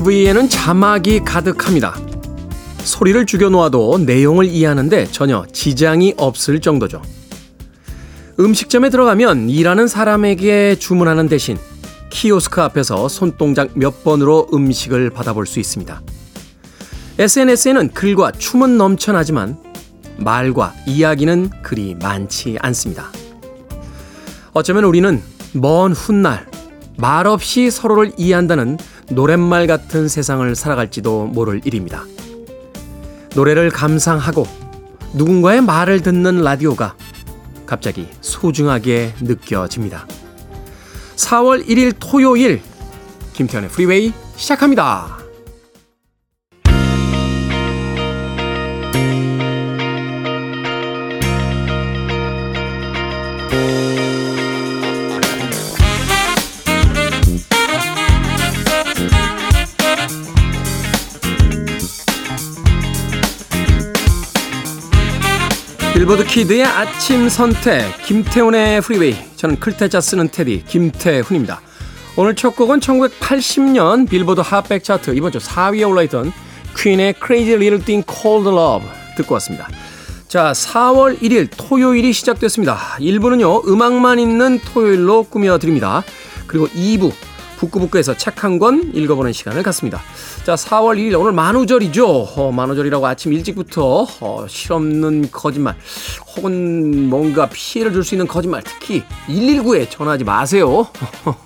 TV에는 자막이 가득합니다. 소리를 죽여놓아도 내용을 이해하는데 전혀 지장이 없을 정도죠. 음식점에 들어가면 일하는 사람에게 주문하는 대신 키오스크 앞에서 손동작 몇 번으로 음식을 받아볼 수 있습니다. SNS에는 글과 춤은 넘쳐나지만 말과 이야기는 그리 많지 않습니다. 어쩌면 우리는 먼 훗날 말없이 서로를 이해한다는 노랫말 같은 세상을 살아갈지도 모를 일입니다. 노래를 감상하고 누군가의 말을 듣는 라디오가 갑자기 소중하게 느껴집니다. 4월 1일 토요일 김태훈의 Freeway 시작합니다. 빌보드 Kid의 아침 선택 김태훈의 Freeway 저는 클 태자 쓰는 태디 김태훈입니다. 오늘 첫 곡은 1980년 빌보드 핫백 차트 이번 주 4위에 올라있던 Queen의 Crazy Little Thing Called Love 듣고 왔습니다. 자 4월 1일 토요일이 시작됐습니다. 1부는요 음악만 있는 토요일로 꾸며드립니다. 그리고 2부 북끄북끄에서 책 한 권 읽어보는 시간을 갖습니다. 자, 4월 1일 오늘 만우절이죠. 어, 만우절이라고 아침 일찍부터 어, 실없는 거짓말 혹은 뭔가 피해를 줄 수 있는 거짓말 특히 119에 전화하지 마세요.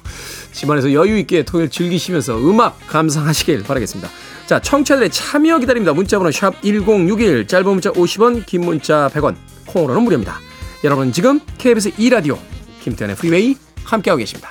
집안에서 여유 있게 토요일 즐기시면서 음악 감상하시길 바라겠습니다. 자, 청취자들의 참여 기다립니다. 문자번호 샵 1061, 짧은 문자 50원, 긴 문자 100원, 콩으로는 무료입니다. 여러분 지금 KBS 2라디오 김태현의 프리웨이 함께하고 계십니다.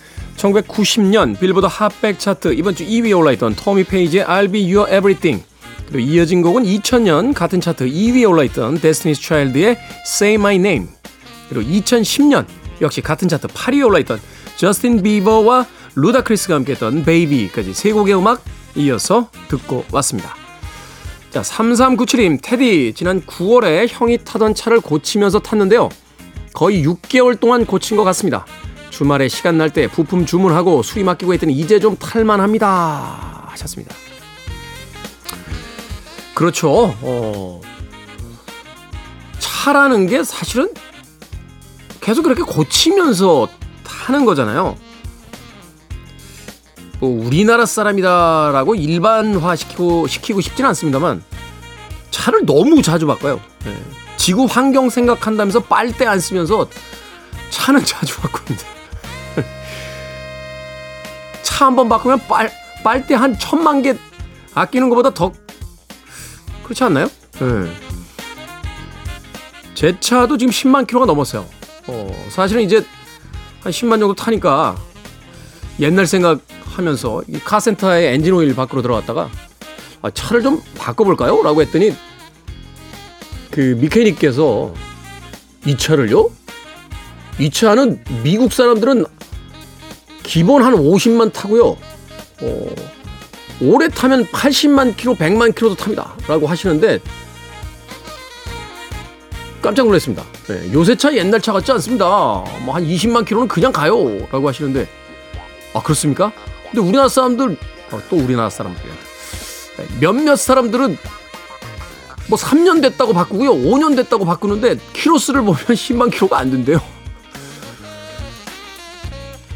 1990년 빌보드 핫백 차트 이번 주 2위에 올라있던 토미 페이지의 I'll Be Your Everything 그리고 이어진 곡은 2000년 같은 차트 2위에 올라있던 Destiny's Child의 Say My Name 그리고 2010년 역시 같은 차트 8위에 올라있던 저스틴 비버와 루다크리스가 함께했던 Baby까지 세 곡의 음악 이어서 듣고 왔습니다. 자, 3397님, 테디, 지난 9월에 형이 타던 차를 고치면서 탔는데요. 거의 6개월 동안 고친 것 같습니다. 주말에 시간 날 때 부품 주문하고 수리 맡기고 했더니 이제 좀 탈만합니다. 하셨습니다. 그렇죠. 어, 차라는 게 사실은 계속 그렇게 고치면서 타는 거잖아요. 뭐 우리나라 사람이다라고 일반화 시키고 시키고 싶지는 않습니다만 차를 너무 자주 바꿔요. 네. 지구 환경 생각한다면서 빨대 안 쓰면서 차는 자주 바꾸는데 차 한 번 바꾸면 빨 빨대 한 천만 개 아끼는 것보다 더 그렇지 않나요? 네. 제 차도 지금 10만 킬로가 넘었어요. 어, 사실은 이제 한 10만 정도 타니까 옛날 생각하면서 이 카센터에 엔진 오일 밖으로 들어갔다가 아, 차를 좀 바꿔볼까요? 라고 했더니 그 미케닉께서 이 차를요? 이 차는 미국 사람들은 기본 한 50만 타고요. 어, 오래 타면 80만 킬로, 100만 킬로도 탑니다. 라고 하시는데 깜짝 놀랐습니다. 네, 요새 차 옛날 차 같지 않습니다. 뭐 한 20만 킬로는 그냥 가요. 라고 하시는데 아 그렇습니까? 근데 우리나라 사람들 어, 또 우리나라 사람들 네, 몇몇 사람들은 뭐 3년 됐다고 바꾸고요. 5년 됐다고 바꾸는데 키로수를 보면 10만 킬로가 안 된대요.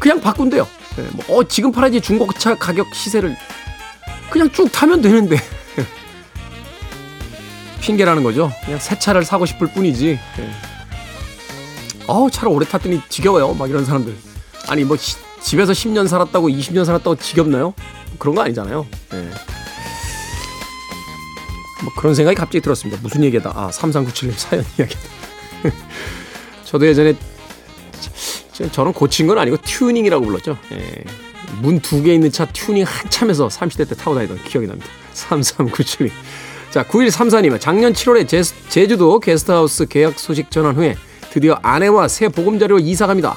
그냥 바꾼대요. 네, 뭐, 어, 지금 팔아야지 중고차 가격 시세를 그냥 쭉 타면 되는데. 핑계라는 거죠. 그냥 새 차를 사고 싶을 뿐이지. 네. 어우, 차를 오래 탔더니 지겨워요. 막 이런 사람들. 아니, 뭐, 시, 집에서 10년 살았다고 20년 살았다고 지겹나요? 그런 거 아니잖아요. 네. 뭐 그런 생각이 갑자기 들었습니다. 무슨 얘기다. 아, 3397님 사연 이야기다. 저도 예전에 저는 고친 건 아니고 튜닝이라고 불렀죠. 예. 문 두 개 있는 차 튜닝 한참 해서 30대 때 타고 다니던 기억이 납니다. 3397님. 자, 9134님은 작년 7월에 제, 제주도 게스트하우스 계약 소식 전한 후에 드디어 아내와 새 보금자리로 이사 갑니다.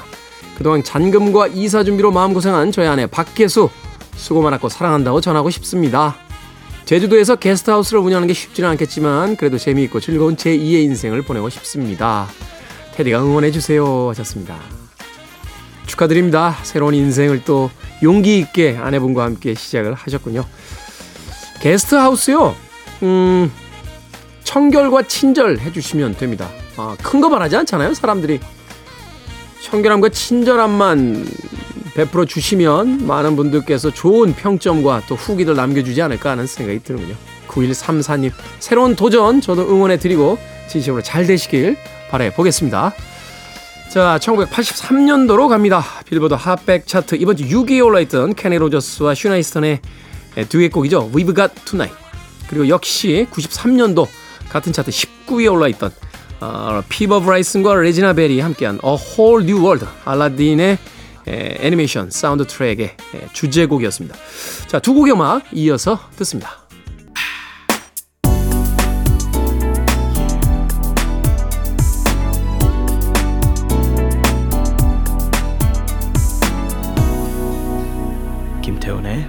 그동안 잔금과 이사 준비로 마음고생한 저희 아내 박계수 수고 많았고 사랑한다고 전하고 싶습니다. 제주도에서 게스트하우스를 운영하는 게 쉽지는 않겠지만 그래도 재미있고 즐거운 제2의 인생을 보내고 싶습니다. 테디가 응원해주세요 하셨습니다. 축하드립니다. 새로운 인생을 또 용기 있게 아내분과 함께 시작을 하셨군요. 게스트하우스요. 음, 청결과 친절 해 주시면 됩니다. 아, 큰거 바라지 않잖아요, 사람들이. 청결함과 친절함만 베풀어 주시면 많은 분들께서 좋은 평점과 또 후기를 남겨주지 않을까 하는 생각이 드는군요. 9134님, 새로운 도전 저도 응원해 드리고 진심으로 잘 되시길 바래 보겠습니다. 자, 1983년도로 갑니다. 빌보드 핫백 차트 이번 주 6위에 올라있던 케니 로저스와 쉬나 이스턴의 듀엣곡이죠. We've Got Tonight. 그리고 역시 93년도 같은 차트 19위에 올라있던 어, 피보 브라이슨과 레지나 벨이 함께한 A Whole New World 알라딘의 에, 애니메이션 사운드 트랙의 에, 주제곡이었습니다. 자, 두 곡의 음악 이어서 듣습니다.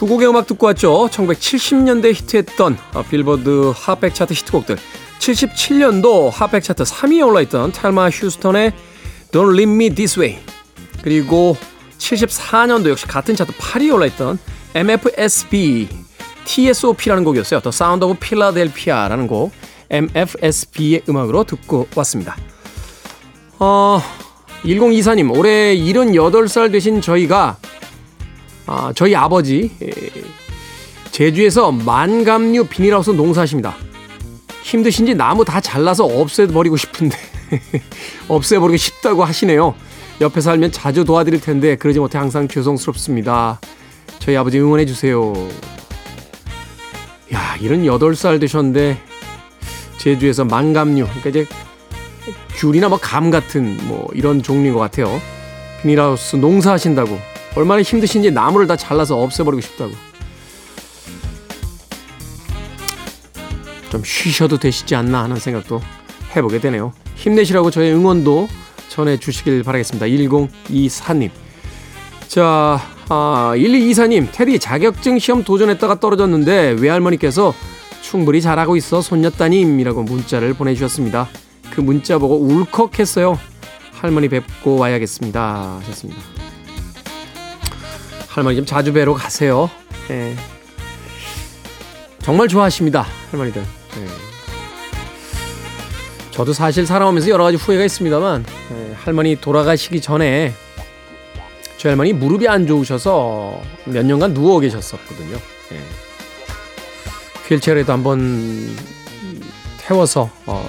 두 곡의 음악 듣고 왔죠. 1970년대 히트했던 어, 빌보드 핫백 차트 히트곡들 77년도 핫백 차트 3위에 올라있던 텔마 휴스턴의 Don't Leave Me This Way 그리고 74년도 역시 같은 차트 8위에 올라있던 MFSB TSOP라는 곡이었어요. The Sound of Philadelphia라는 곡 MFSB의 음악으로 듣고 왔습니다. 어, 1024님, 올해 78살 되신 저희가, 아, 저희 아버지, 에, 제주에서 만감류 비닐하우스 농사하십니다. 힘드신지 나무 다 잘라서 없애버리고 싶은데, 없애버리고 싶다고 하시네요. 옆에 살면 자주 도와드릴 텐데, 그러지 못해 항상 죄송스럽습니다. 저희 아버지 응원해 주세요. 야, 78살 되셨는데, 제주에서 망감류, 그러니까 이제 귤이나 뭐 감 같은 뭐 이런 종류인 것 같아요. 비닐하우스 농사하신다고 얼마나 힘드신지 나무를 다 잘라서 없애버리고 싶다고. 좀 쉬셔도 되시지 않나 하는 생각도 해보게 되네요. 힘내시라고 저의 응원도 전해주시길 바라겠습니다. 1024님. 자, 아, 1224님, 테디 자격증 시험 도전했다가 떨어졌는데 외할머니께서 충분히 잘하고 있어 손녀따님이라고 문자를 보내주셨습니다. 그 문자 보고 울컥했어요. 할머니 뵙고 와야겠습니다. 하셨습니다. 할머니 좀 자주 뵈러 가세요. 네. 정말 좋아하십니다. 할머니들. 네. 저도 사실 살아오면서 여러 가지 후회가 있습니다만 네, 할머니 돌아가시기 전에 저희 할머니 무릎이 안 좋으셔서 몇 년간 누워 계셨었거든요. 네. 휠체어에도 한번 태워서 어,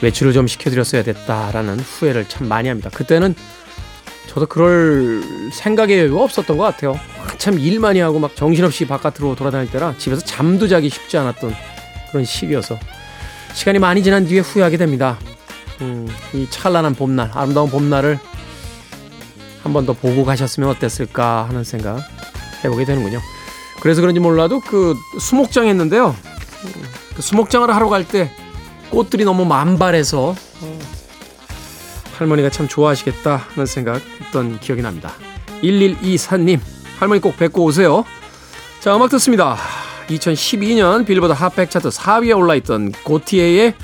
외출을 좀 시켜드렸어야 됐다라는 후회를 참 많이 합니다. 그때는 저도 그럴 여유가 없었던 것 같아요. 한참 일 많이 하고 막 정신없이 바깥으로 돌아다닐 때라 집에서 잠도 자기 쉽지 않았던 그런 시기여서 시간이 많이 지난 뒤에 후회하게 됩니다. 음, 이 찬란한 봄날, 아름다운 봄날을 한 번 더 보고 가셨으면 어땠을까 하는 생각 해보게 되는군요. 그래서 그런지 몰라도 그 수목장 했는데요. 그 수목장을 하러 갈 때 꽃들이 너무 만발해서 할머니가 참 좋아하시겠다 하는 생각 했던 기억이 납니다. 1124님, 할머니 꼭 뵙고 오세요. 자, 음악 듣습니다. 2012년 빌보드 핫백 차트 4위에 올라있던 고티에의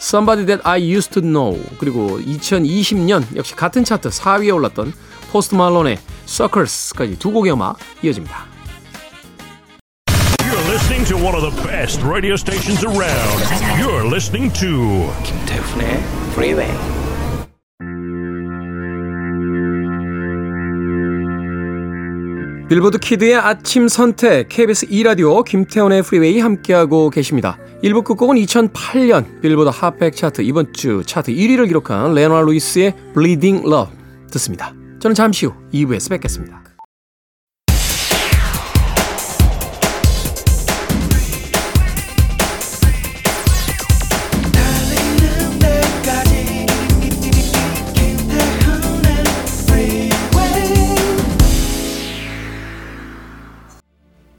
Somebody That I Used To Know 그리고 2020년 역시 같은 차트 4위에 올랐던 포스트 말론의 Suckers까지 두 곡의 음악 이어집니다. You're listening to one of the best radio stations around. You're listening to 김태훈의 Freeway. 빌보드 키드의 아침 선택 KBS 2라디오 김태훈의 프리웨이 함께하고 계십니다. 1부 끝곡은 2008년 빌보드 핫백 차트 이번 주 차트 1위를 기록한 리오나 루이스의 Bleeding Love 듣습니다. 저는 잠시 후 2부에서 뵙겠습니다.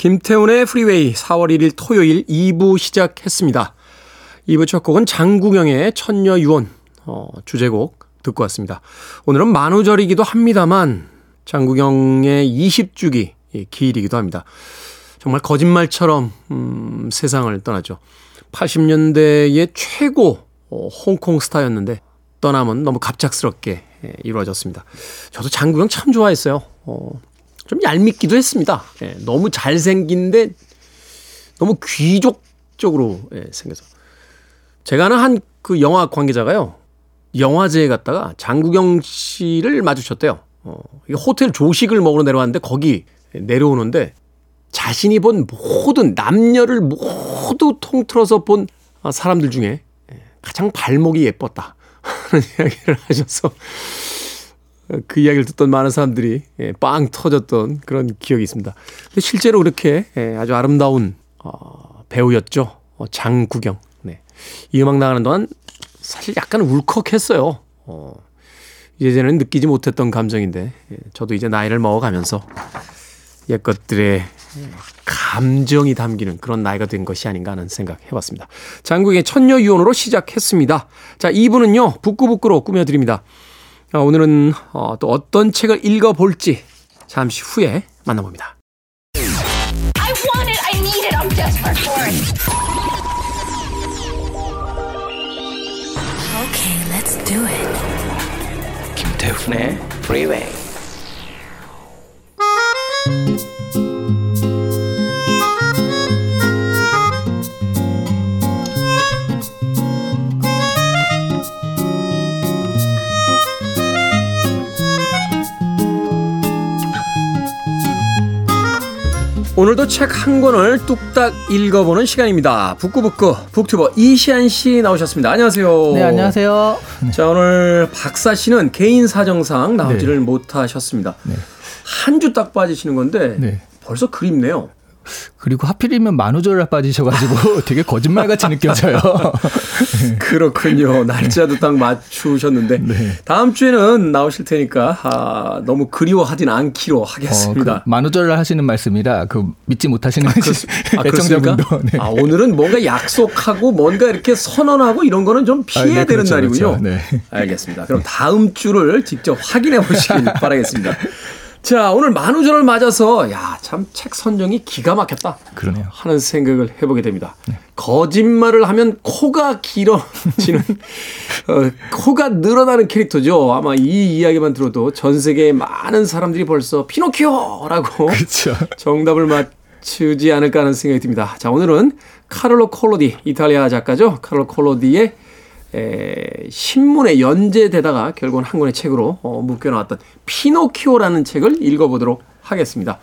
김태훈의 프리웨이 4월 1일 토요일 2부 시작했습니다. 2부 첫 곡은 장구경의 천녀유원 어, 주제곡 듣고 왔습니다. 오늘은 만우절이기도 합니다만 장구경의 20주기 기일이기도 합니다. 정말 거짓말처럼 음, 세상을 떠나죠. 80년대의 최고 어, 홍콩 스타였는데 떠남은 너무 갑작스럽게 예, 이루어졌습니다. 저도 장구경 참 좋아했어요. 어, 좀 얄밉기도 했습니다. 예, 너무 잘생긴데 너무 귀족적으로 예, 생겨서. 제가 아는 한 그 영화 관계자가요. 영화제에 갔다가 장국영 씨를 마주쳤대요. 어, 호텔 조식을 먹으러 내려왔는데 거기 내려오는데 자신이 본 모든 남녀를 모두 통틀어서 본 사람들 중에 가장 발목이 예뻤다. 하는 이야기를 하셔서 그 이야기를 듣던 많은 사람들이 예, 빵 터졌던 그런 기억이 있습니다. 근데 실제로 그렇게 예, 아주 아름다운 어, 배우였죠. 어, 장구경. 네. 이 음악 나가는 동안 사실 약간 울컥했어요. 어, 예전에는 느끼지 못했던 감정인데 예, 저도 이제 나이를 먹어가면서 옛것들의 감정이 담기는 그런 나이가 된 것이 아닌가 하는 생각 해봤습니다. 장국의 천녀유언으로 시작했습니다. 자, 2부는요, 북구북구로 꾸며드립니다. 오늘은 어, 또 어떤 책을 읽어볼지 잠시 후에 만나봅니다. I want it, I need it, I'm desperate for it. Okay, let's do it. 김태훈의 Freeway. 오늘도 책 한 권을 뚝딱 읽어보는 시간입니다. 북구북구 북튜버 이시안 씨 나오셨습니다. 안녕하세요. 네, 안녕하세요. 자, 오늘 박사 씨는 개인 사정상 나오지를 네. 못하셨습니다. 네. 한주 딱 빠지시는 건데 네. 벌써 그립네요. 그리고 하필이면 만우절날 빠지셔가지고 되게 거짓말같이 느껴져요. 그렇군요. 날짜도 딱 맞추셨는데 네. 다음 주에는 나오실 테니까 아, 너무 그리워하진 않기로 하겠습니다. 어, 그 만우절날 하시는 말씀이라 그 믿지 못하시는 아, 아, 애청자분도. 네. 아, 오늘은 뭔가 약속하고 뭔가 이렇게 선언하고 이런 거는 좀 피해야 아, 네, 되는 그렇죠, 날이군요. 그렇죠. 네. 알겠습니다. 그럼 다음 주를 직접 확인해 보시길 바라겠습니다. 자, 오늘 만우절을 맞아서 야, 참 책 선정이 기가 막혔다. 그러네요. 하는 생각을 해보게 됩니다. 네. 거짓말을 하면 코가 길어지는 어, 코가 늘어나는 캐릭터죠. 아마 이 이야기만 들어도 전 세계의 많은 사람들이 벌써 피노키오라고 그렇죠. 정답을 맞추지 않을까 하는 생각이 듭니다. 자, 오늘은 카를로 콜로디 이탈리아 작가죠. 카를로 콜로디의 에, 신문에 연재되다가 결국은 한 권의 책으로 어, 묶여나왔던 피노키오라는 책을 읽어보도록 하겠습니다.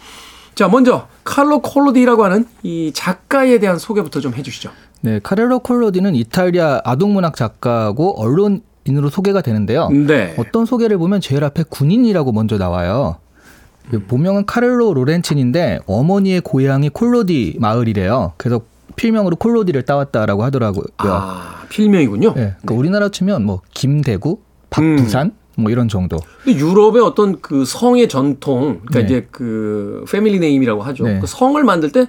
자, 먼저 칼로 콜로디라고 하는 이 작가에 대한 소개부터 좀 해주시죠. 네, 카를로 콜로디는 이탈리아 아동문학 작가고 언론인으로 소개가 되는데요. 네. 어떤 소개를 보면 제일 앞에 군인이라고 먼저 나와요. 음. 본명은 카를로 로렌친인데 어머니의 고향이 콜로디 마을이래요. 그래서 필명으로 콜로디를 따왔다라고 하더라고요. 아, 필명이군요. 네, 그러니까 네. 우리나라 치면 뭐 김대구, 박부산 음. 뭐 이런 정도. 근데 유럽의 어떤 그 성의 전통, 그러니까 네. 이제 그 family name이라고 하죠. 네. 그 성을 만들 때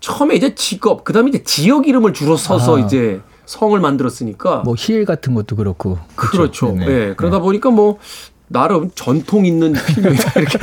처음에 이제 직업, 그다음에 이제 지역 이름을 줄여 써서 아. 이제 성을 만들었으니까 뭐 Hill 같은 것도 그렇고 그렇죠. 네, 네. 그러다 네. 보니까 뭐 나름 전통 있는 필명이다 이렇게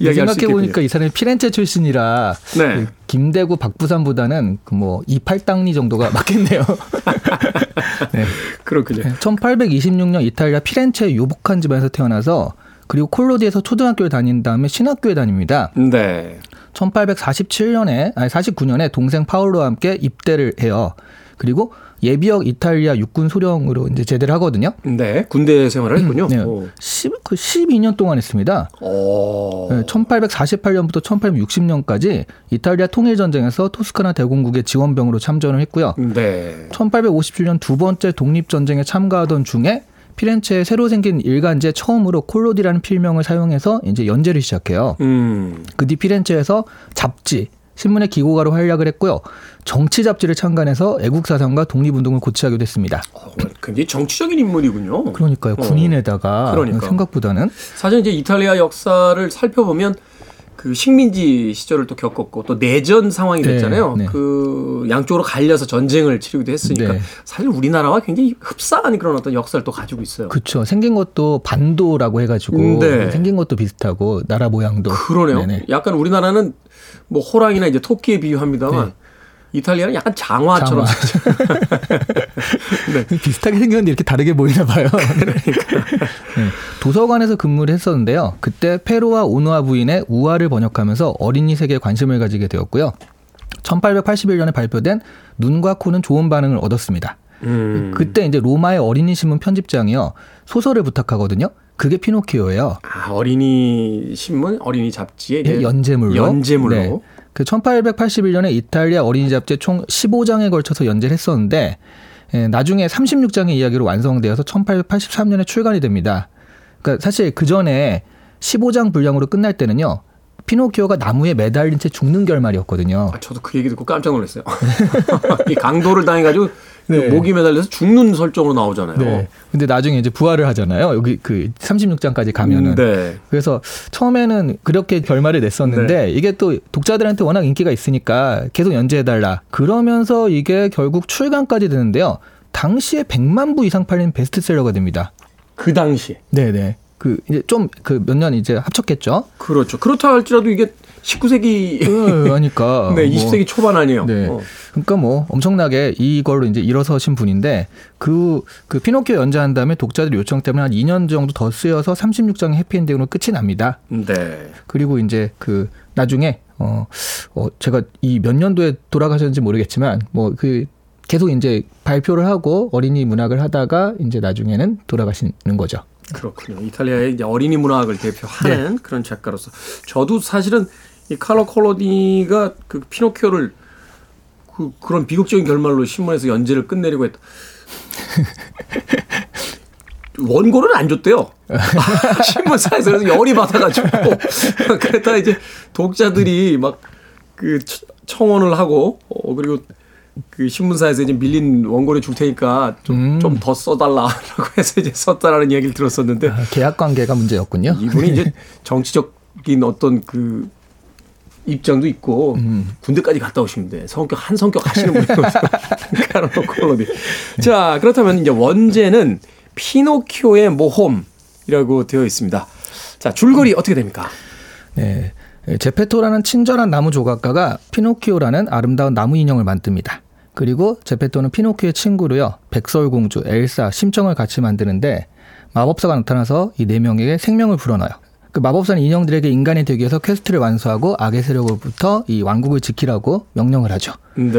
이야기할 생각해 보니까 이 사람이 피렌체 출신이라 네. 그 김대구 박부산보다는 그 뭐 이팔당리 정도가 맞겠네요. 네. 그렇군요. 1826년 이탈리아 피렌체 유복한 집안에서 태어나서 그리고 콜로디에서 초등학교를 다닌 다음에 신학교에 다닙니다. 네. 1847년에 아니 49년에 동생 파울로와 함께 입대를 해요. 그리고 예비역 이탈리아 육군 소령으로 이제 제대를 하거든요. 네, 군대 생활을 했군요. 음, 네. 10, 그 12년 동안 했습니다. 오. 네, 1848년부터 1860년까지 이탈리아 통일 전쟁에서 토스카나 대공국의 지원병으로 참전을 했고요. 네. 1857년 두 번째 독립 전쟁에 참가하던 중에 피렌체에 새로 생긴 일간지에 처음으로 콜로디라는 필명을 사용해서 이제 연재를 시작해요. 음. 그 뒤 피렌체에서 잡지, 신문의 기고가로 활약을 했고요. 정치 잡지를 창간해서 애국 사상과 독립운동을 고취하기도 했습니다. 어, 굉장히 정치적인 인물이군요. 그러니까요. 어. 군인에다가 그러니까. 생각보다는 사실 이제 이탈리아 역사를 살펴보면 그 식민지 시절을 또 겪었고 또 내전 상황이 네, 됐잖아요. 네, 네. 그 양쪽으로 갈려서 전쟁을 치르기도 했으니까 네. 사실 우리나라와 굉장히 흡사한 그런 어떤 역사를 또 가지고 있어요. 그렇죠. 생긴 것도 반도라고 해가지고 네. 생긴 것도 비슷하고 나라 모양도 그러네요. 네네. 약간 우리나라는 뭐 호랑이나 이제 토끼에 비유합니다만 네. 이탈리아는 약간 장화처럼 장화. 네. 비슷하게 생겼는데 이렇게 다르게 보이나 봐요. 그러니까. 네. 도서관에서 근무를 했었는데요. 그때 페루와 오누아 부인의 우화를 번역하면서 어린이 세계에 관심을 가지게 되었고요. 1881년에 발표된 눈과 코는 좋은 반응을 얻었습니다. 음. 그때 이제 로마의 어린이 신문 편집장이요 소설을 부탁하거든요. 그게 피노키오예요. 아, 어린이 신문, 어린이 잡지에 네, 연재물로. 연재물로. 네. 그 1881년에 이탈리아 어린이 잡지 총 15장에 걸쳐서 연재를 했었는데 예, 나중에 36장의 이야기로 완성되어서 1883년에 출간이 됩니다. 그러니까 사실 그 전에 15장 분량으로 끝날 때는요. 피노키오가 나무에 매달린 채 죽는 결말이었거든요. 아, 저도 그 얘기 듣고 깜짝 놀랐어요. 이 강도를 당해가지고 그 네. 목이 매달려서 죽는 설정으로 나오잖아요. 네. 근데 나중에 이제 부활을 하잖아요. 여기 그 36장까지 가면은. 음, 네. 그래서 처음에는 그렇게 결말을 냈었는데 네. 이게 또 독자들한테 워낙 인기가 있으니까 계속 연재해달라. 그러면서 이게 결국 출간까지 되는데요. 당시에 100만 부 이상 팔린 베스트셀러가 됩니다. 그 당시. 네네. 그 이제 좀 그 몇 년 이제 합쳤겠죠. 그렇죠. 그렇다 할지라도 이게 19세기 네, 하니까 네, 20세기 뭐, 초반 아니에요. 네. 어. 그러니까 뭐 엄청나게 이걸로 이제 일어서신 분인데 그, 그 피노키오 연재한 다음에 독자들 요청 때문에 한 2년 정도 더 쓰여서 36장의 해피엔딩으로 끝이 납니다. 네. 그리고 이제 그 나중에 어, 어 제가 이 몇 년도에 돌아가셨는지 모르겠지만 뭐그 계속 이제 발표를 하고 어린이 문학을 하다가 이제 나중에는 돌아가시는 거죠. 그렇군요. 이탈리아의 이제 어린이 문학을 대표하는 네. 그런 작가로서 저도 사실은 이 칼로 콜로디가 그 피노키오를 그 그런 비극적인 결말로 신문에서 연재를 끝내려고 했다. 원고를 안 줬대요. 신문사에서 그래서 열이 받아가지고 그랬다 이제 독자들이 막 그 청원을 하고 어 그리고 그 신문사에서 이제 밀린 원고를 줄 테니까 좀 좀더 음. 써달라라고 해서 이제 썼다라는 얘기를 들었었는데 아, 계약 관계가 문제였군요. 이분이 이제 정치적인 어떤 그 입장도 있고 음. 군대까지 갔다 오시는데 성격 한 성격 하시는 분이거든요. 카르로 콜로디. 자 그렇다면 이제 원제는 피노키오의 모험이라고 되어 있습니다. 자 줄거리 어떻게 됩니까? 네. 제페토라는 친절한 나무 조각가가 피노키오라는 아름다운 나무 인형을 만듭니다. 그리고 제페토는 피노키오의 친구로요. 백설공주, 엘사, 심청을 같이 만드는데 마법사가 나타나서 이 네 명에게 생명을 불어넣어요. 그 마법사는 인형들에게 인간이 되기 위해서 quest를 완수하고 악의 세력으로부터 이 왕국을 지키라고 명령을 하죠. 네.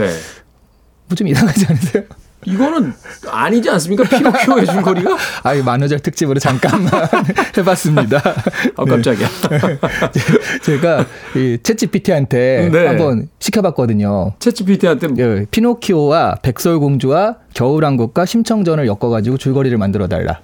뭐 좀 이상하지 않으세요? 이거는 아니지 않습니까? 피노키오의 줄거리가? 아, 이 만우절 특집으로 잠깐만 해봤습니다. 아, 깜짝이야. 네. 제가 이 챗GPT한테 네. 한번 시켜봤거든요. 챗GPT한테? 예, 피노키오와 백설공주와 겨울왕국과 심청전을 엮어가지고 줄거리를 만들어달라.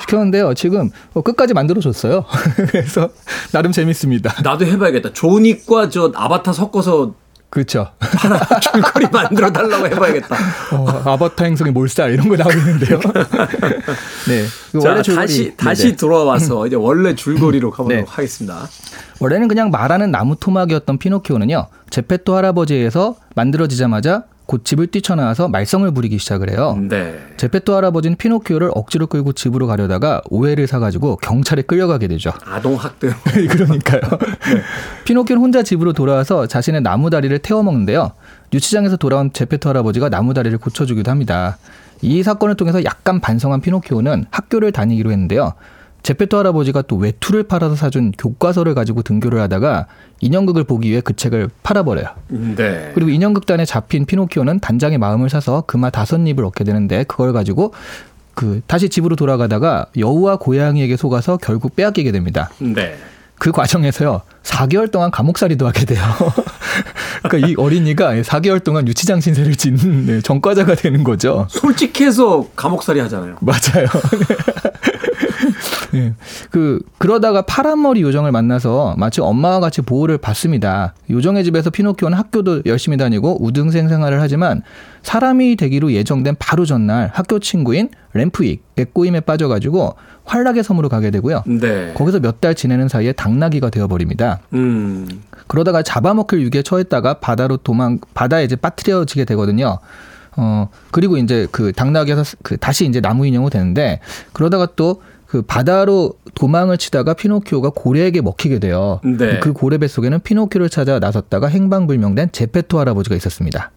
시켰는데요. 지금 뭐 끝까지 만들어줬어요. 그래서 나름 재밌습니다. 나도 해봐야겠다. 조닉과 저 아바타 섞어서 그렇죠. 하나 줄거리 만들어 달라고 해봐야겠다. 어, 아바타 행성의 몰살 이런 거 나오는데요. 네. 자, 원래 줄거리. 다시 다시. 돌아와서 이제 원래 줄거리로 가보도록 네. 하겠습니다. 원래는 그냥 말하는 나무 토막이었던 피노키오는요. 제페토 할아버지에서 만들어지자마자 곧 집을 뛰쳐나와서 말썽을 부리기 시작을 해요. 네. 제페토 할아버지는 피노키오를 억지로 끌고 집으로 가려다가 오해를 사가지고 경찰에 끌려가게 되죠. 아동 학대. 그러니까요. 네. 피노키오는 혼자 집으로 돌아와서 자신의 나무 다리를 태워 먹는데요. 유치장에서 돌아온 제페토 할아버지가 나무 다리를 고쳐주기도 합니다. 이 사건을 통해서 약간 반성한 피노키오는 학교를 다니기로 했는데요. 제페토 할아버지가 또 외투를 팔아서 사준 교과서를 가지고 등교를 하다가 인형극을 보기 위해 그 책을 팔아버려요. 네. 그리고 인형극단에 잡힌 피노키오는 단장의 마음을 사서 금화 다섯 입을 얻게 되는데 그걸 가지고 그 다시 집으로 돌아가다가 여우와 고양이에게 속아서 결국 빼앗기게 됩니다. 네. 그 과정에서요 4개월 동안 감옥살이도 하게 돼요. 그러니까 이 어린이가 4개월 동안 유치장 신세를 짓는 네, 전과자가 되는 거죠. 솔직해서 감옥살이 하잖아요. 맞아요. 네. 그 그러다가 파란머리 요정을 만나서 마치 엄마와 같이 보호를 받습니다. 요정의 집에서 피노키오는 학교도 열심히 다니고 우등생 생활을 하지만 사람이 되기로 예정된 바로 전날 학교 친구인 램프익의 꼬임에 빠져가지고 환락의 섬으로 가게 되고요. 네. 거기서 몇 달 지내는 사이에 당나귀가 되어버립니다. 음. 그러다가 잡아먹힐 위기에 처했다가 바다로 도망 바다에 이제 빠뜨려지게 되거든요. 어 그리고 이제 그 당나귀에서 그 다시 이제 나무 인형으로 되는데 그러다가 또 그 바다로 도망을 치다가 피노키오가 고래에게 먹히게 돼요. 네. 그 고래 뱃속에는 피노키오를 찾아 나섰다가 행방불명된 제페토 할아버지가 있었습니다.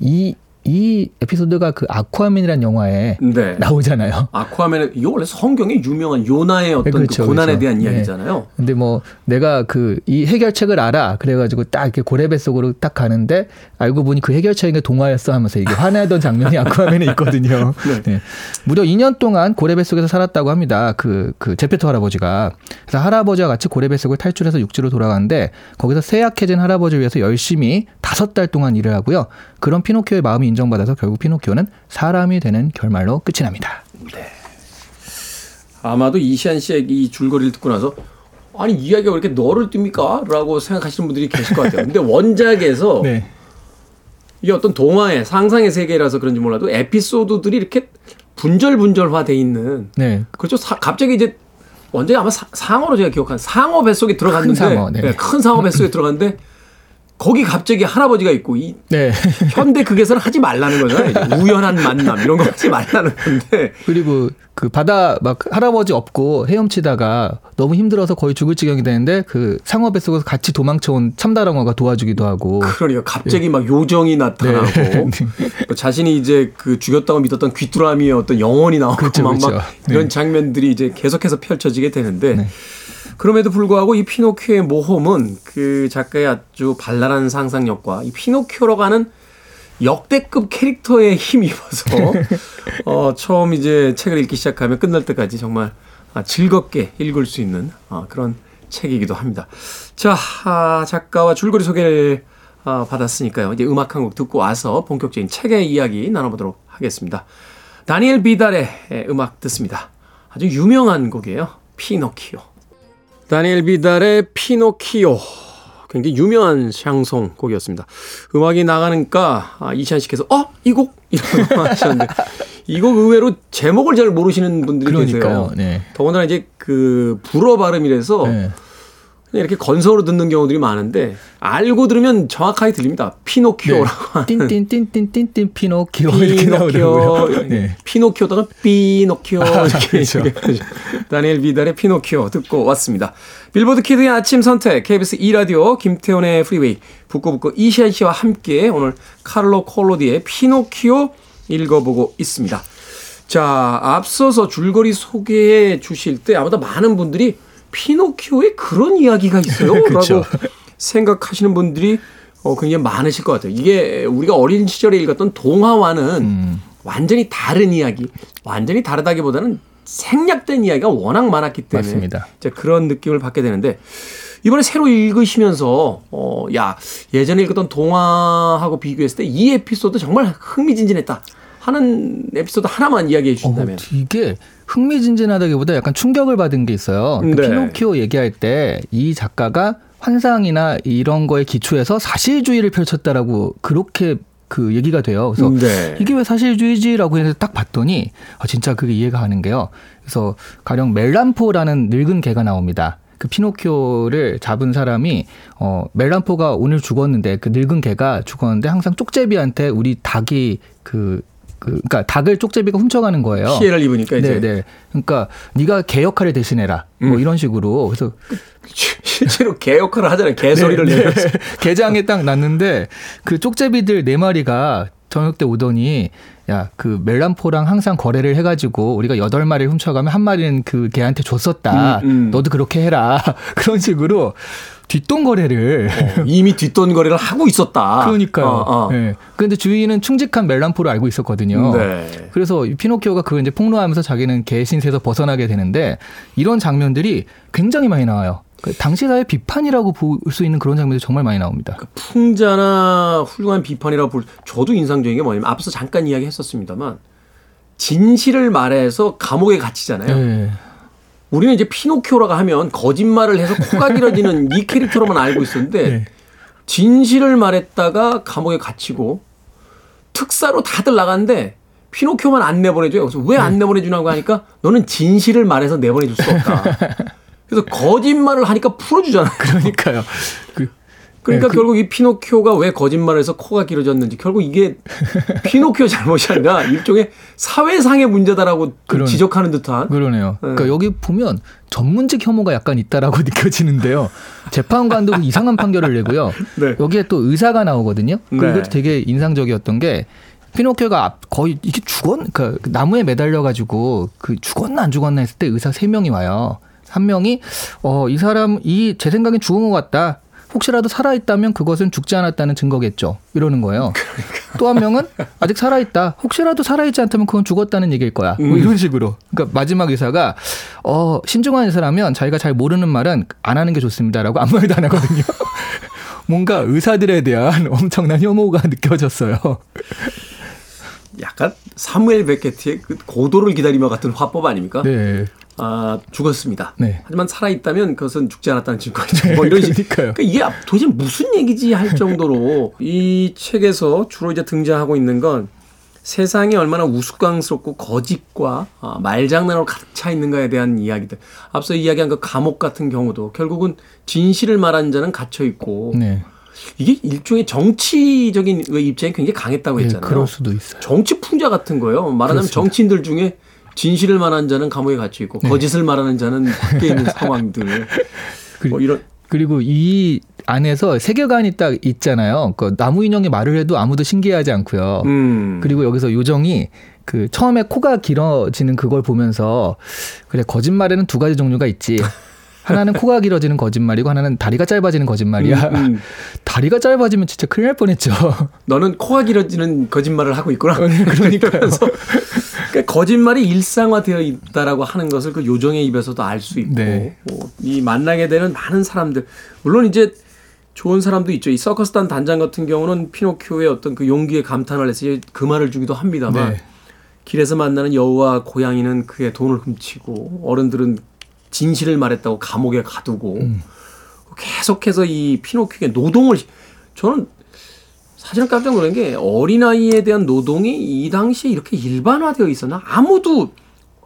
이 이 에피소드가 그 아쿠아맨이라는 영화에 네. 나오잖아요. 아쿠아맨은 이거 원래 성경에 유명한 요나의 어떤 그 그렇죠, 그 고난에 그렇죠. 대한 네. 이야기잖아요. 근데 뭐 내가 그 이 해결책을 알아 그래가지고 딱 이렇게 고래배 속으로 딱 가는데 알고 보니 그 해결책이 동화였어 하면서 이게 화내던 장면이 아쿠아맨에 있거든요. 네. 네. 무려 2년 동안 고래배 속에서 살았다고 합니다. 그, 그 제페토 할아버지가. 그래서 할아버지와 같이 고래배 속을 탈출해서 육지로 돌아가는데 거기서 쇠약해진 할아버지를 위해서 열심히 다섯 달 동안 일을 하고요. 그런 피노키오의 마음이 인정 받아서 결국 피노키오는 사람이 되는 결말로 끝이 납니다. 네. 아마도 이시안 씨의 이 줄거리를 듣고 나서 아니 이야기가 왜 이렇게 너를 띱니까? 라고 생각하시는 분들이 계실 것 같아요. 근데 원작에서 네. 이게 어떤 동화의 상상의 세계라서 그런지 몰라도 에피소드들이 이렇게 분절분절화돼 있는 네. 그렇죠. 사, 갑자기 이제 원작이 아마 사, 상어로 제가 기억한 상어 뱃속에 들어갔는데 큰 상어, 네. 네, 큰 상어 뱃속에 들어갔는데 거기 갑자기 할아버지가 있고 이 네. 현대 극에서는 하지 말라는 거잖아요. 우연한 만남 이런 거 하지 말라는 건데. 그리고 그 바다 막 할아버지 없고 헤엄치다가 너무 힘들어서 거의 죽을 지경이 되는데 그 상어 뱃속에서 같이 도망쳐온 참다랑어가 도와주기도 하고. 그러니까 갑자기 네. 막 요정이 나타나고 네. 뭐 자신이 이제 그 죽였다고 믿었던 귀뚜라미의 어떤 영혼이 나오고 그렇죠, 막, 그렇죠. 막 이런 네. 장면들이 이제 계속해서 펼쳐지게 되는데. 네. 그럼에도 불구하고 이 피노키오의 모험은 그 작가의 아주 발랄한 상상력과 이 피노키오로 가는 역대급 캐릭터에 힘입어서 어, 처음 이제 책을 읽기 시작하면 끝날 때까지 정말 아, 즐겁게 읽을 수 있는 아, 그런 책이기도 합니다. 자, 아, 작가와 줄거리 소개를 아, 받았으니까요. 이제 음악 한 곡 듣고 와서 본격적인 책의 이야기 나눠보도록 하겠습니다. 다니엘 비달의 음악 듣습니다. 아주 유명한 곡이에요. 피노키오. 다니엘 비달의 피노키오. 굉장히 유명한 샹송 곡이었습니다. 음악이 나가니까 아, 이찬 씨께서 어? 이 곡? 이라고 하셨는데 이 곡 의외로 제목을 잘 모르시는 분들이 그러니까요. 계세요. 네. 더군다나 이제 그 불어 발음이라서 네. 이렇게 건서로 듣는 경우들이 많은데 알고 들으면 정확하게 들립니다. 피노키오라고 네. 띵띵띵띵띵띵 피노키오 피노키오 네. 피노키오다가 피노키오 아, 그렇죠. 다니엘 비달의 피노키오 듣고 왔습니다. 빌보드 키드의 아침 선택 KBS 2 라디오 김태훈의 프리웨이 북끄북끄 이시한 씨와 함께 오늘 카를로 콜로디의 피노키오 읽어보고 있습니다. 자 앞서서 줄거리 소개해 주실 때 아마도 많은 분들이 피노키오에 그런 이야기가 있어요? 라고 생각하시는 분들이 어, 굉장히 많으실 것 같아요. 이게 우리가 어린 시절에 읽었던 동화와는 음. 완전히 다른 이야기, 완전히 다르다기보다는 생략된 이야기가 워낙 많았기 때문에 맞습니다. 이제 그런 느낌을 받게 되는데 이번에 새로 읽으시면서 어, 야 예전에 읽었던 동화하고 비교했을 때 이 에피소드 정말 흥미진진했다. 하는 에피소드 하나만 이야기해 주신다면. 어, 이게 흥미진진하다기보다 약간 충격을 받은 게 있어요. 그 네. 피노키오 얘기할 때 이 작가가 환상이나 이런 거에 기초해서 사실주의를 펼쳤다라고 그렇게 그 얘기가 돼요. 그래서 네. 이게 왜 사실주의지라고 해서 딱 봤더니 아, 진짜 그게 이해가 가는 게요. 그래서 가령 멜란포라는 늙은 개가 나옵니다. 그 피노키오를 잡은 사람이 어 멜란포가 오늘 죽었는데 그 늙은 개가 죽었는데 항상 쪽제비한테 우리 닭이 그 그, 그러니까 닭을 쪽제비가 훔쳐가는 거예요. 피해를 입으니까 이제. 네, 네. 그러니까 네가 개 역할을 대신해라. 뭐 음. 뭐 이런 식으로. 그래서 실제로 개 역할을 하잖아요. 개 소리를 네, 내면서. 네. 개장에 딱 났는데 그 쪽제비들 네 마리가 저녁 때 오더니 야 그 멜란포랑 항상 거래를 해가지고 우리가 여덟 마리를 훔쳐가면 한 마리는 그 걔한테 줬었다. 음, 음. 너도 그렇게 해라. 그런 식으로 뒷돈 거래를 어, 이미 뒷돈 거래를 하고 있었다. 그러니까요. 어, 어. 네. 그런데 주인은 충직한 멜란포를 알고 있었거든요. 네. 그래서 피노키오가 그걸 이제 폭로하면서 자기는 개신세에서 벗어나게 되는데 이런 장면들이 굉장히 많이 나와요. 그 당시 사회 비판이라고 볼 수 있는 그런 장면들이 정말 많이 나옵니다. 그 풍자나 훌륭한 비판이라고 볼 저도 인상적인 게 뭐냐면 앞서 잠깐 이야기했었습니다만 진실을 말해서 감옥에 갇히잖아요. 네. 우리는 이제 피노키오라고 하면 거짓말을 해서 코가 길어지는 이 캐릭터로만 알고 있었는데 네. 진실을 말했다가 감옥에 갇히고 특사로 다들 나갔는데 피노키오만 안 내보내줘요. 그래서 왜안 네. 내보내주냐고 하니까 너는 진실을 말해서 내보내줄 수 없다. 그래서 거짓말을 하니까 풀어주잖아요. 그러니까요. 그, 그러니까 네, 그, 결국 이 피노키오가 왜 거짓말을 해서 코가 길어졌는지 결국 이게 피노키오 잘못이 아니라 일종의 사회상의 문제다라고 그러 지적하는 듯한. 그러네요. 네. 그러니까 여기 보면 전문직 혐오가 약간 있다라고 느껴지는데요. 재판관도 이상한 판결을 내고요. 네. 여기에 또 의사가 나오거든요. 그리고 네. 되게 인상적이었던 게 피노키오가 거의 이게 죽었, 그 나무에 매달려 가지고 그 죽었나 안 죽었나 했을 때 의사 세 명이 와요. 한 명이 어 이 사람 이 제 생각엔 죽은 것 같다. 혹시라도 살아있다면 그것은 죽지 않았다는 증거겠죠. 이러는 거예요. 그러니까. 또한 명은 아직 살아있다. 혹시라도 살아있지 않다면 그건 죽었다는 얘기일 거야. 뭐 음. 이런 식으로. 그러니까 마지막 의사가 어, 신중한 의사라면 자기가 잘 모르는 말은 안 하는 게 좋습니다라고 아무 말도 안 하거든요. 뭔가 의사들에 대한 엄청난 혐오가 느껴졌어요. 약간 사무엘 베케트의 그 고도를 기다리며 같은 화법 아닙니까? 네. 아, 죽었습니다. 네. 하지만 살아있다면 그것은 죽지 않았다는 증거죠. 뭐 이런 식. 그러니까 이게 도대체 무슨 얘기지 할 정도로 이 책에서 주로 이제 등장하고 있는 건 세상이 얼마나 우스꽝스럽고 거짓과 아, 말장난으로 가득 차 있는가에 대한 이야기들. 앞서 이야기한 그 감옥 같은 경우도 결국은 진실을 말하는 자는 갇혀 있고 네. 이게 일종의 정치적인 입장이 굉장히 강했다고 네, 했잖아요. 네, 그럴 수도 있어요. 정치 풍자 같은 거예요. 말하자면 그렇습니다. 정치인들 중에 진실을 말하는 자는 감옥에 갇혀 있고 네. 거짓을 말하는 자는 밖에 있는 상황들. 뭐 이런 그리고 이 안에서 세계관이 딱 있잖아요. 그 나무 인형이 말을 해도 아무도 신기하지 않고요. 음. 그리고 여기서 요정이 그 처음에 코가 길어지는 그걸 보면서 그래 거짓말에는 두 가지 종류가 있지. 하나는 코가 길어지는 거짓말이고 하나는 다리가 짧아지는 거짓말이야. 음, 음. 다리가 짧아지면 진짜 큰일 날 뻔했죠. 너는 코가 길어지는 거짓말을 하고 있구나. 그러니까 그러니까 거짓말이 일상화되어 있다라고 하는 것을 그 요정의 입에서도 알 수 있고 네. 뭐 이 만나게 되는 많은 사람들 물론 이제 좋은 사람도 있죠. 이 서커스단 단장 같은 경우는 피노키오의 어떤 그 용기에 감탄을 해서 그 말을 주기도 합니다만 네. 길에서 만나는 여우와 고양이는 그의 돈을 훔치고 어른들은 진실을 말했다고 감옥에 가두고 음. 계속해서 이 피노키오의 노동을 저는 사실은 깜짝 놀란 게 어린아이에 대한 노동이 이 당시에 이렇게 일반화되어 있었나? 아무도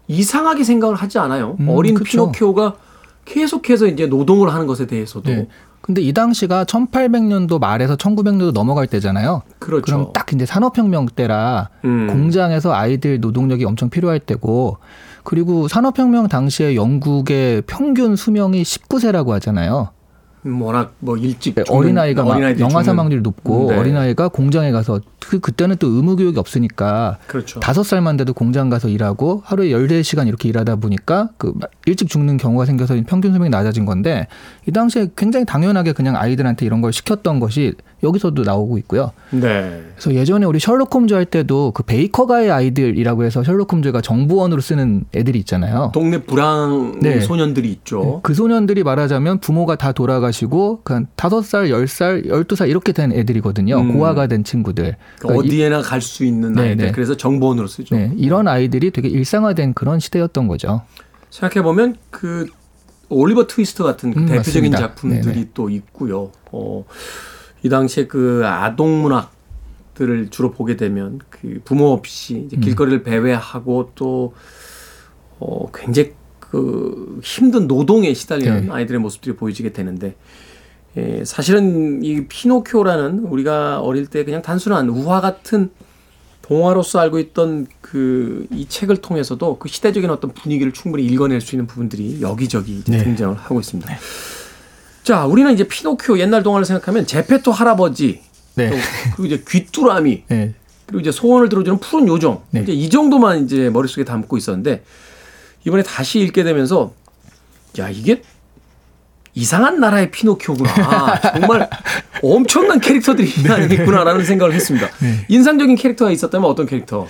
이상하게 생각을 하지 않아요. 음, 어린 그쵸. 피노키오가 계속해서 이제 노동을 하는 것에 대해서도. 네. 근데 이 당시가 1800년도 말에서 1900년도 넘어갈 때잖아요. 그렇죠. 그럼 딱 이제 산업혁명 때라 음. 공장에서 아이들 노동력이 엄청 필요할 때고 그리고 산업혁명 당시에 영국의 평균 수명이 19세라고 하잖아요. 워낙 뭐 일찍 네, 어린아이가 영아 사망률 높고 네. 어린아이가 공장에 가서 그 그때는 또 의무 교육이 없으니까 그렇죠. 다섯 살만 돼도 공장 가서 일하고 하루에 열네 시간 이렇게 일하다 보니까 그 일찍 죽는 경우가 생겨서 평균 수명이 낮아진 건데 이 당시에 굉장히 당연하게 그냥 아이들한테 이런 걸 시켰던 것이 여기서도 나오고 있고요. 네. 그래서 예전에 우리 셜록 홈즈 할 때도 그 베이커가의 아이들이라고 해서 셜록 홈즈가 정부원으로 쓰는 애들이 있잖아요. 동네 불황 네. 소년들이 있죠. 네. 그 소년들이 말하자면 부모가 다 돌아가시고 그한 다섯 살, 열 살, 열두 살 이렇게 된 애들이거든요. 음. 고아가 된 친구들. 그러니까 어디에나 갈 수 있는 네, 아이들. 네. 그래서 정부원으로 쓰죠. 네. 이런 아이들이 되게 일상화된 그런 시대였던 거죠. 생각해 보면 그 올리버 트위스터 같은 그 음, 대표적인 맞습니다. 작품들이 네네. 또 있고요. 어. 이 당시에 그 아동 문학들을 주로 보게 되면 그 부모 없이 이제 음. 길거리를 배회하고 또 어, 굉장히 그 힘든 노동에 시달리는 네. 아이들의 모습들이 보여지게 되는데 예, 사실은 이 피노키오라는 우리가 어릴 때 그냥 단순한 우화 같은 동화로서 알고 있던 그 이 책을 통해서도 그 시대적인 어떤 분위기를 충분히 읽어낼 수 있는 부분들이 여기저기 네. 등장을 하고 있습니다. 네. 자, 우리는 이제 피노키오 옛날 동화를 생각하면 제페토 할아버지, 네. 그리고 이제 귀뚜라미, 네. 그리고 이제 소원을 들어주는 푸른 요정. 네. 이제 이 정도만 이제 머릿속에 담고 있었는데 이번에 다시 읽게 되면서 야, 이게 이상한 나라의 피노키오구나. 정말 엄청난 캐릭터들이 있구나라는 생각을 했습니다. 네. 인상적인 캐릭터가 있었다면 어떤 캐릭터?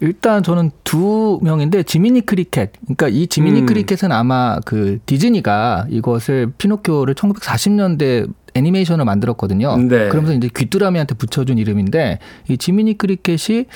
일단 저는 두 명인데 지미니 크리켓. 그러니까 이 지미니 음. 크리켓은 아마 그 디즈니가 이것을 피노키오를 1940년대 애니메이션을 만들었거든요. 네. 그러면서 이제 귀뚜라미한테 붙여준 이름인데 이 지미니 크리켓이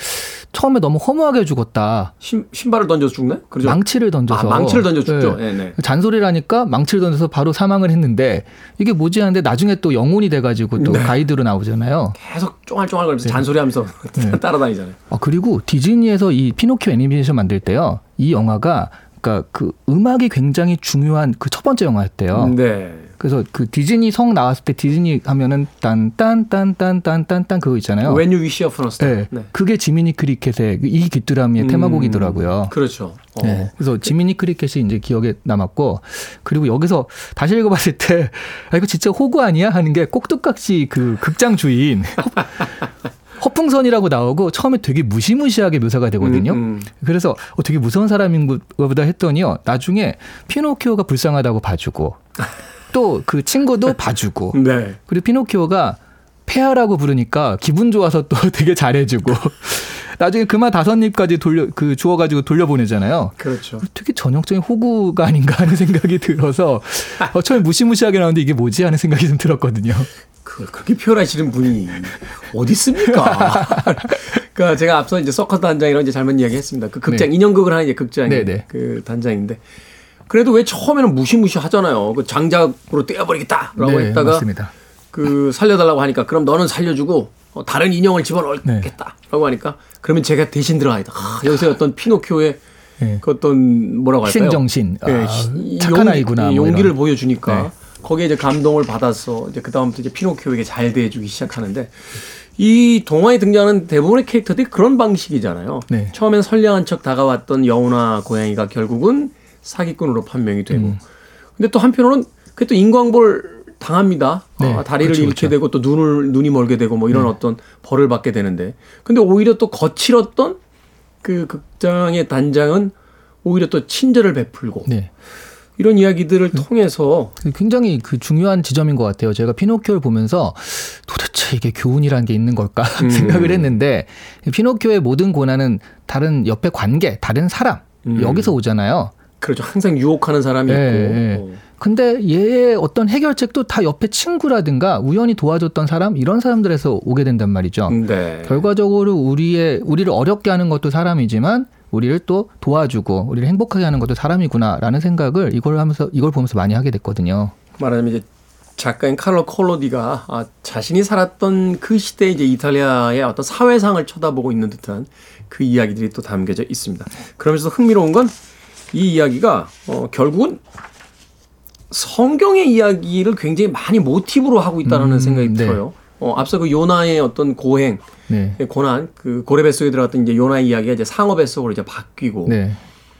처음에 너무 허무하게 죽었다. 신, 신발을 던져서 죽네? 그렇죠? 망치를 던져서. 아, 망치를 던져 죽죠. 네. 네. 잔소리를 하니까 망치를 던져서 바로 사망을 했는데 이게 뭐지 하는데 나중에 또 영혼이 돼가지고 또 네. 가이드로 나오잖아요. 계속 쫑알쫑알거리면서 네. 잔소리하면서 네. 따라다니잖아요. 아, 그리고 디즈니에서 이 피노키오 애니메이션 만들 때요. 이 영화가 그러니까 그 음악이 굉장히 중요한 그 첫 번째 영화였대요. 네. 그래서 그 디즈니 성 나왔을 때 디즈니 하면은 딴딴딴딴딴딴딴 그거 있잖아요. When You Wish Upon a Star. 네. 네. 그게 지미니 크리켓의 이 귀뚜라미의 음, 테마곡이더라고요. 그렇죠. 어. 네. 그래서 지미니 크리켓이 이제 기억에 남았고 그리고 여기서 다시 읽어봤을 때 아, 이거 진짜 호구 아니야 하는 게 꼭두각시 그 극장 주인 허풍선이라고 나오고 처음에 되게 무시무시하게 묘사가 되거든요. 음, 음. 그래서 어, 되게 무서운 사람인 것보다 했더니요. 나중에 피노키오가 불쌍하다고 봐주고 또 그 친구도 봐주고 네. 그리고 피노키오가 폐하라고 부르니까 기분 좋아서 또 되게 잘해주고 나중에 그만 다섯 입까지 돌려 그 주워가지고 돌려보내잖아요. 그렇죠. 되게 전형적인 호구가 아닌가 하는 생각이 들어서 어, 처음에 무시무시하게 나오는데 이게 뭐지 하는 생각이 좀 들었거든요. 그 그렇게 표현하시는 분이 어디 있습니까? 그러니까 제가 앞서 이제 서커스 단장이라고 이제 잘못 이야기했습니다. 그 극장 네. 인형극을 하는 이제 극장이 네, 네. 그 단장인데 그래도 왜 처음에는 무시무시 하잖아요. 그 장작으로 떼어버리겠다라고 네, 했다가 맞습니다. 그 살려달라고 하니까 그럼 너는 살려주고 어, 다른 인형을 집어넣겠다라고 네. 하니까 그러면 제가 대신 들어가야다. 아, 여기서 어떤 피노키오의 네. 그 어떤 뭐라고 할까요? 희생정신. 네, 아, 착한 아이구나. 뭐 용기를 보여주니까 네. 거기에 이제 감동을 받아서 이제 그 다음부터 이제 피노키오에게 잘 대해주기 시작하는데 이 동화에 등장하는 대부분의 캐릭터들이 그런 방식이잖아요. 네. 처음엔 선량한 척 다가왔던 여우나 고양이가 결국은 사기꾼으로 판명이 되고. 음. 근데 또 한편으로는 그게 또 인광볼 당합니다. 네. 아, 다리를 그렇죠, 잃게 그렇죠. 되고 또 눈을 눈이 멀게 되고 뭐 이런 네. 어떤 벌을 받게 되는데. 근데 오히려 또 거칠었던 그 극장의 단장은 오히려 또 친절을 베풀고 네. 이런 이야기들을 음. 통해서 굉장히 그 중요한 지점인 것 같아요. 제가 피노키오를 보면서 도대체 이게 교훈이라는 게 있는 걸까 음. 생각을 했는데 피노키오의 모든 고난은 다른 옆에 관계, 다른 사람 음. 여기서 오잖아요. 그렇죠. 항상 유혹하는 사람이 네, 있고. 네. 어. 근데 얘의 어떤 해결책도 다 옆에 친구라든가 우연히 도와줬던 사람 이런 사람들에서 오게 된단 말이죠. 네. 결과적으로 우리의 우리를 어렵게 하는 것도 사람이지만 우리를 또 도와주고 우리를 행복하게 하는 것도 사람이구나라는 생각을 이걸 하면서 이걸 보면서 많이 하게 됐거든요. 말하자면 이제 작가인 카를로 콜로디가 아, 자신이 살았던 그 시대 이제 이탈리아의 어떤 사회상을 쳐다보고 있는 듯한 그 이야기들이 또 담겨져 있습니다. 그러면서 흥미로운 건 이 이야기가 어, 결국은 성경의 이야기를 굉장히 많이 모티브로 하고 있다는 음, 생각이 네. 들어요. 어, 앞서 그 요나의 어떤 고행, 네. 고난, 그 고래 뱃속에 들어갔던 이제 요나의 이야기가 이제 상어 뱃속으로 이제 바뀌고. 네.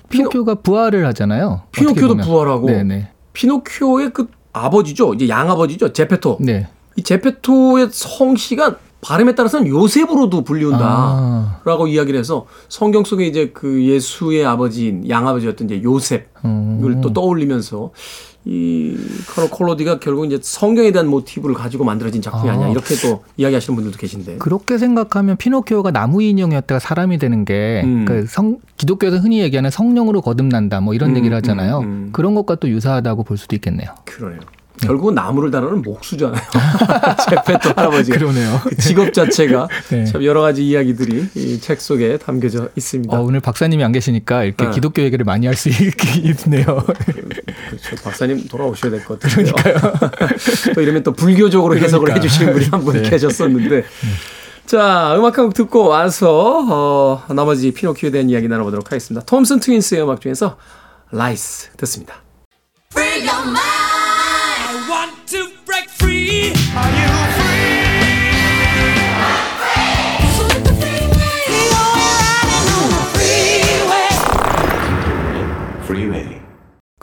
피노키오가 부활을 하잖아요. 피노키오도 부활하고. 네네. 네. 피노키오의 그 아버지죠. 이제 양아버지죠. 제페토. 네. 이 제페토의 성씨가 발음에 따라서는 요셉으로도 불리운다라고 아. 이야기를 해서 성경 속에 이제 그 예수의 아버지인 양아버지였던 이제 요셉을 음. 또 떠올리면서 이 카로 콜로디가 결국 이제 성경에 대한 모티브를 가지고 만들어진 작품이 아. 니냐 이렇게 또 이야기하시는 분들도 계신데 그렇게 생각하면 피노키오가 나무 인형이었다가 사람이 되는 게 음. 그 성, 기독교에서 흔히 얘기하는 성령으로 거듭난다 뭐 이런 음, 얘기를 하잖아요. 음, 음. 그런 것과 또 유사하다고 볼 수도 있겠네요. 그러네요. 네. 결국은 나무를 다루는 목수잖아요. 제페토 할아버지가. 그러네요. 그 직업 자체가 네. 참 여러 가지 이야기들이 이 책 속에 담겨져 있습니다. 어, 오늘 박사님이 안 계시니까 이렇게 네. 기독교 얘기를 많이 할 수 있네요. 그렇죠. 박사님 돌아오셔야 될 것 같아요. 또 이러면 또 불교적으로 그러니까. 해석을 해주시는 분이 한분 네. 계셨었는데. 자, 음악 한 곡 듣고 와서 어, 나머지 피노키오에 대한 이야기 나눠보도록 하겠습니다. 톰슨 트윈스의 음악 중에서 Lies 듣습니다.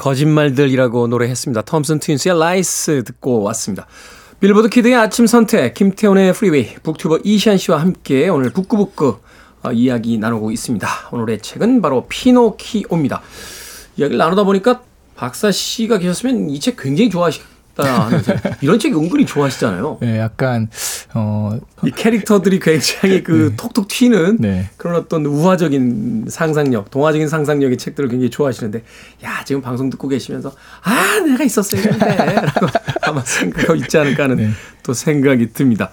거짓말들이라고 노래했습니다. 톰슨 트윈스의 Lies 듣고 왔습니다. 빌보드 키드의 아침 선택, 김태훈의 프리웨이, 북튜버 이시한 씨와 함께 오늘 북끄북끄 어, 이야기 나누고 있습니다. 오늘의 책은 바로 피노키오입니다. 이야기를 나누다 보니까 박사 씨가 계셨으면 이 책 굉장히 좋아하실 하면서 이런 책 은근히 좋아하시잖아요. 네, 약간 어 이 캐릭터들이 굉장히 그 네. 톡톡 튀는 네. 그런 어떤 우화적인 상상력, 동화적인 상상력의 책들을 굉장히 좋아하시는데 야 지금 방송 듣고 계시면서 아 내가 있었어야 했는데라고 아마 생각하고 있지 않을까 하는 네. 또 생각이 듭니다.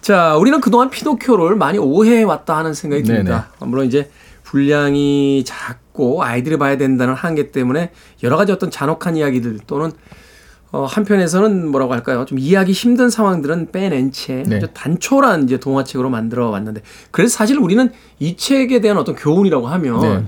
자, 우리는 그동안 피노키오를 많이 오해해 왔다 하는 생각이 듭니다. 네네. 물론 이제 분량이 작고 아이들이 봐야 된다는 한계 때문에 여러 가지 어떤 잔혹한 이야기들 또는 어, 한편에서는 뭐라고 할까요? 좀 이해하기 힘든 상황들은 빼낸 채 네. 단촐한 이제 동화책으로 만들어 왔는데 그래서 사실 우리는 이 책에 대한 어떤 교훈이라고 하면 네.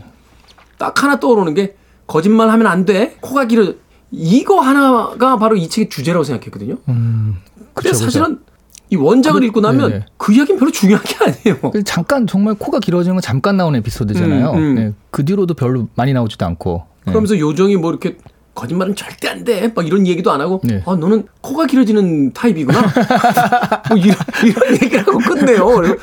딱 하나 떠오르는 게 거짓말 하면 안 돼. 코가 길어. 이거 하나가 바로 이 책의 주제라고 생각했거든요. 음, 근데 그쵸, 사실은 그쵸. 이 원작을 그, 읽고 나면 네네. 그 이야기는 별로 중요한 게 아니에요. 잠깐 정말 코가 길어지는 건 잠깐 나오는 에피소드잖아요. 음, 음. 네, 그 뒤로도 별로 많이 나오지도 않고. 그러면서 요정이 뭐 이렇게 거짓말은 절대 안 돼. 막 이런 얘기도 안 하고, 네. 아, 너는 코가 길어지는 타입이구나? 뭐 이런, 이런 얘기를 하고 끝내요. 그래서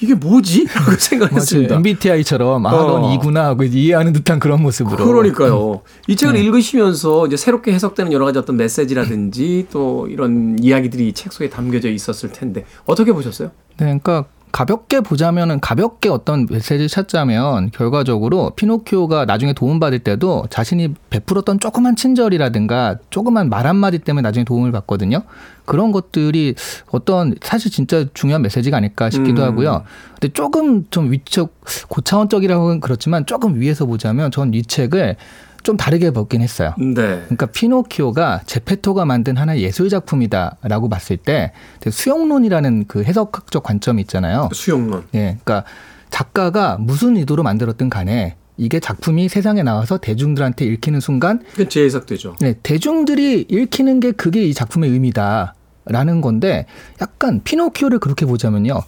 이게 뭐지? 라고 생각했습니다. MBTI처럼, 아, 어. 넌 이구나 하고 이해하는 듯한 그런 모습으로. 그러니까요. 이 책을 네. 읽으시면서 이제 새롭게 해석되는 여러 가지 어떤 메시지라든지 또 이런 이야기들이 책 속에 담겨져 있었을 텐데, 어떻게 보셨어요? 네, 그러니까 가볍게 보자면은 가볍게 어떤 메시지를 찾자면 결과적으로 피노키오가 나중에 도움받을 때도 자신이 베풀었던 조그만 친절이라든가 조그만 말 한마디 때문에 나중에 도움을 받거든요. 그런 것들이 어떤 사실 진짜 중요한 메시지가 아닐까 싶기도 음. 하고요. 근데 조금 좀 위쪽 고차원적이라고는 그렇지만 조금 위에서 보자면 전 이 책을 좀 다르게 보긴 했어요. 네. 그러니까 피노키오가 제페토가 만든 하나의 예술 작품이다라고 봤을 때 수용론이라는 그 해석학적 관점이 있잖아요. 수용론. 예. 그러니까 작가가 무슨 의도로 만들었든 간에 이게 작품이 세상에 나와서 대중들한테 읽히는 순간 재해석되죠. 네, 대중들이 읽히는 게 그게 이 작품의 의미다라는 건데 약간 피노키오를 그렇게 보자면요.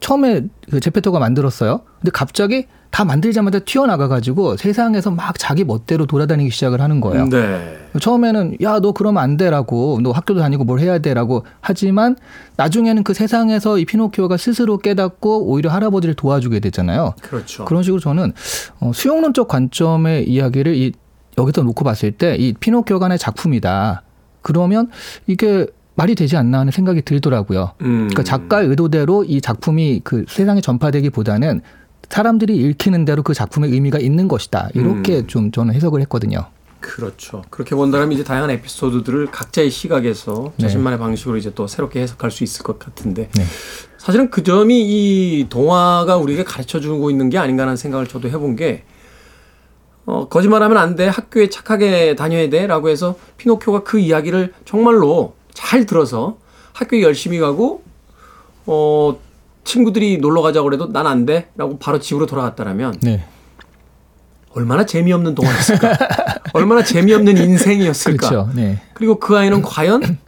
처음에 그 제페토가 만들었어요. 근데 갑자기 다 만들자마자 튀어나가가지고 세상에서 막 자기 멋대로 돌아다니기 시작을 하는 거예요. 네. 처음에는 야 너 그러면 안 돼라고 너 학교도 다니고 뭘 해야 돼라고 하지만 나중에는 그 세상에서 이 피노키오가 스스로 깨닫고 오히려 할아버지를 도와주게 되잖아요. 그렇죠. 그런 식으로 저는 어, 수용론적 관점의 이야기를 이 여기서 놓고 봤을 때 이 피노키오가 하나의 작품이다. 그러면 이게 말이 되지 않나 하는 생각이 들더라고요. 음. 그러니까 작가의 의도대로 이 작품이 그 세상에 전파되기보다는 사람들이 읽히는 대로 그 작품의 의미가 있는 것이다. 이렇게 음. 좀 저는 해석을 했거든요. 그렇죠. 그렇게 본다면 이제 다양한 에피소드들을 각자의 시각에서 네. 자신만의 방식으로 이제 또 새롭게 해석할 수 있을 것 같은데 네. 사실은 그 점이 이 동화가 우리에게 가르쳐 주고 있는 게 아닌가 하는 생각을 저도 해본 게 어, 거짓말하면 안 돼. 학교에 착하게 다녀야 돼. 라고 해서 피노키오가 그 이야기를 정말로 잘 들어서 학교에 열심히 가고 어, 친구들이 놀러 가자고 그래도 난 안 돼. 라고 바로 집으로 돌아갔다라면 네. 얼마나 재미없는 동화였을까? 얼마나 재미없는 인생이었을까? 그렇죠. 네. 그리고 그 아이는 과연